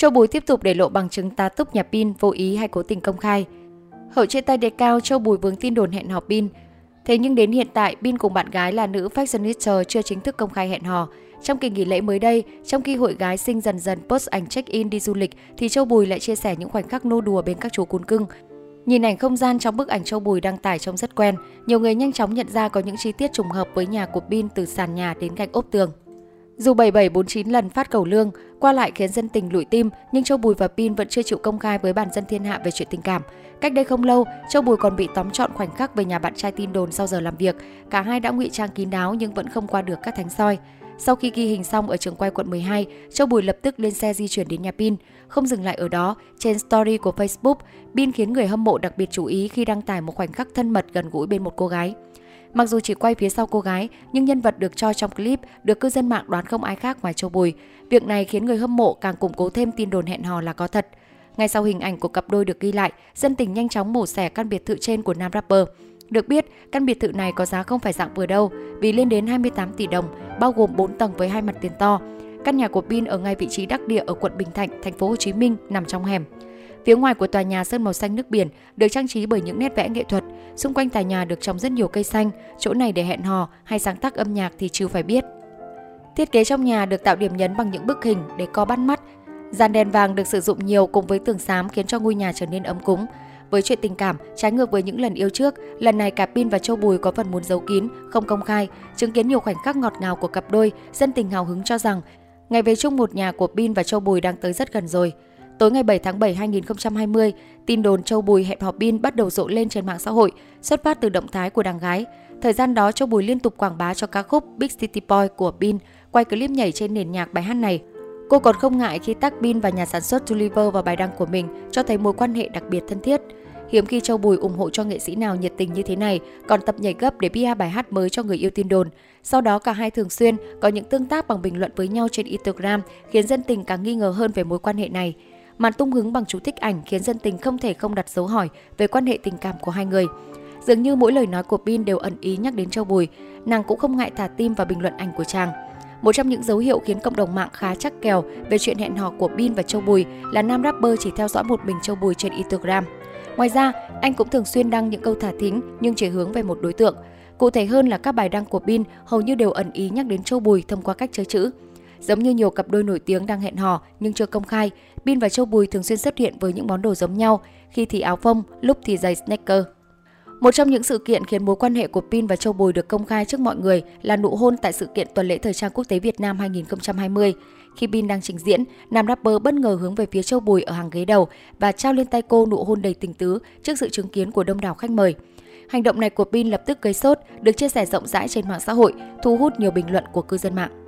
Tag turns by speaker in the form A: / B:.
A: Châu Bùi tiếp tục để lộ bằng chứng tá túc nhà Pin vô ý hay cố tình công khai. Hậu chia tay đề cao Châu Bùi vướng tin đồn hẹn hò Pin. Thế nhưng đến hiện tại, Pin cùng bạn gái là nữ fashionista chưa chính thức công khai hẹn hò. Trong kỳ nghỉ lễ mới đây, trong khi hội gái sinh dần dần post ảnh check-in đi du lịch, thì Châu Bùi lại chia sẻ những khoảnh khắc nô đùa bên các chú cún cưng. Nhìn ảnh không gian trong bức ảnh Châu Bùi đăng tải trông rất quen, nhiều người nhanh chóng nhận ra có những chi tiết trùng hợp với nhà của Pin từ sàn nhà đến gạch ốp tường. Dù 7749 lần phát cầu lương, qua lại khiến dân tình lụi tim, nhưng Châu Bùi và Pin vẫn chưa chịu công khai với bản dân thiên hạ về chuyện tình cảm. Cách đây không lâu, Châu Bùi còn bị tóm trọn khoảnh khắc về nhà bạn trai tin đồn sau giờ làm việc. Cả hai đã ngụy trang kín đáo nhưng vẫn không qua được các thánh soi. Sau khi ghi hình xong ở trường quay quận 12, Châu Bùi lập tức lên xe di chuyển đến nhà Pin. Không dừng lại ở đó, trên story của Facebook, Pin khiến người hâm mộ đặc biệt chú ý khi đăng tải một khoảnh khắc thân mật gần gũi bên một cô gái. Mặc dù chỉ quay phía sau cô gái, nhưng nhân vật được cho trong clip được cư dân mạng đoán không ai khác ngoài Châu Bùi. Việc này khiến người hâm mộ càng củng cố thêm tin đồn hẹn hò là có thật. Ngay sau hình ảnh của cặp đôi được ghi lại, dân tình nhanh chóng mổ xẻ căn biệt thự trên của nam rapper. Được biết, căn biệt thự này có giá không phải dạng vừa đâu, vì lên đến 28 tỷ đồng, bao gồm 4 tầng với hai mặt tiền to. Căn nhà của Pin ở ngay vị trí đắc địa ở quận Bình Thạnh, thành phố Hồ Chí Minh nằm trong hẻm. Phía ngoài của tòa nhà sơn màu xanh nước biển được trang trí bởi những nét vẽ nghệ thuật. Xung quanh tòa nhà được trồng rất nhiều cây xanh, chỗ này để hẹn hò hay sáng tác âm nhạc thì chưa phải biết. Thiết kế trong nhà được tạo điểm nhấn bằng những bức hình để co bắt mắt. Dàn đèn vàng được sử dụng nhiều cùng với tường xám khiến cho ngôi nhà trở nên ấm cúng. Với chuyện tình cảm, trái ngược với những lần yêu trước, lần này cả Pin và Châu Bùi có phần muốn giấu kín, không công khai, chứng kiến nhiều khoảnh khắc ngọt ngào của cặp đôi, dân tình hào hứng cho rằng ngày về chung một nhà của Pin và Châu Bùi đang tới rất gần rồi. Tối ngày 7 tháng 7 2020, tin đồn Châu Bùi hẹn hò Pin bắt đầu rộ lên trên mạng xã hội, xuất phát từ động thái của đàn gái. Thời gian đó, Châu Bùi liên tục quảng bá cho ca khúc Big City Boy của Bin, quay clip nhảy trên nền nhạc bài hát này. Cô còn không ngại khi tag Bin và nhà sản xuất Tuliver vào bài đăng của mình, cho thấy mối quan hệ đặc biệt thân thiết. Hiếm khi Châu Bùi ủng hộ cho nghệ sĩ nào nhiệt tình như thế này, còn tập nhảy gấp để PR bài hát mới cho người yêu tin đồn. Sau đó cả hai thường xuyên có những tương tác bằng bình luận với nhau trên Instagram, khiến dân tình càng nghi ngờ hơn về mối quan hệ này. Màn tung hứng bằng chú thích ảnh khiến dân tình không thể không đặt dấu hỏi về quan hệ tình cảm của hai người. Dường như mỗi lời nói của Bin đều ẩn ý nhắc đến Châu Bùi, nàng cũng không ngại thả tim vào bình luận ảnh của chàng. Một trong những dấu hiệu khiến cộng đồng mạng khá chắc kèo về chuyện hẹn hò của Bin và Châu Bùi là nam rapper chỉ theo dõi một mình Châu Bùi trên Instagram. Ngoài ra, anh cũng thường xuyên đăng những câu thả thính nhưng chỉ hướng về một đối tượng. Cụ thể hơn là các bài đăng của Bin hầu như đều ẩn ý nhắc đến Châu Bùi thông qua cách chơi chữ. Giống như nhiều cặp đôi nổi tiếng đang hẹn hò nhưng chưa công khai, Bin và Châu Bùi thường xuyên xuất hiện với những món đồ giống nhau, khi thì áo phông, lúc thì giày sneaker. Một trong những sự kiện khiến mối quan hệ của Pin và Châu Bùi được công khai trước mọi người là nụ hôn tại sự kiện tuần lễ thời trang quốc tế Việt Nam 2020. Khi Pin đang trình diễn, nam rapper bất ngờ hướng về phía Châu Bùi ở hàng ghế đầu và trao lên tay cô nụ hôn đầy tình tứ trước sự chứng kiến của đông đảo khách mời. Hành động này của Pin lập tức gây sốt, được chia sẻ rộng rãi trên mạng xã hội, thu hút nhiều bình luận của cư dân mạng.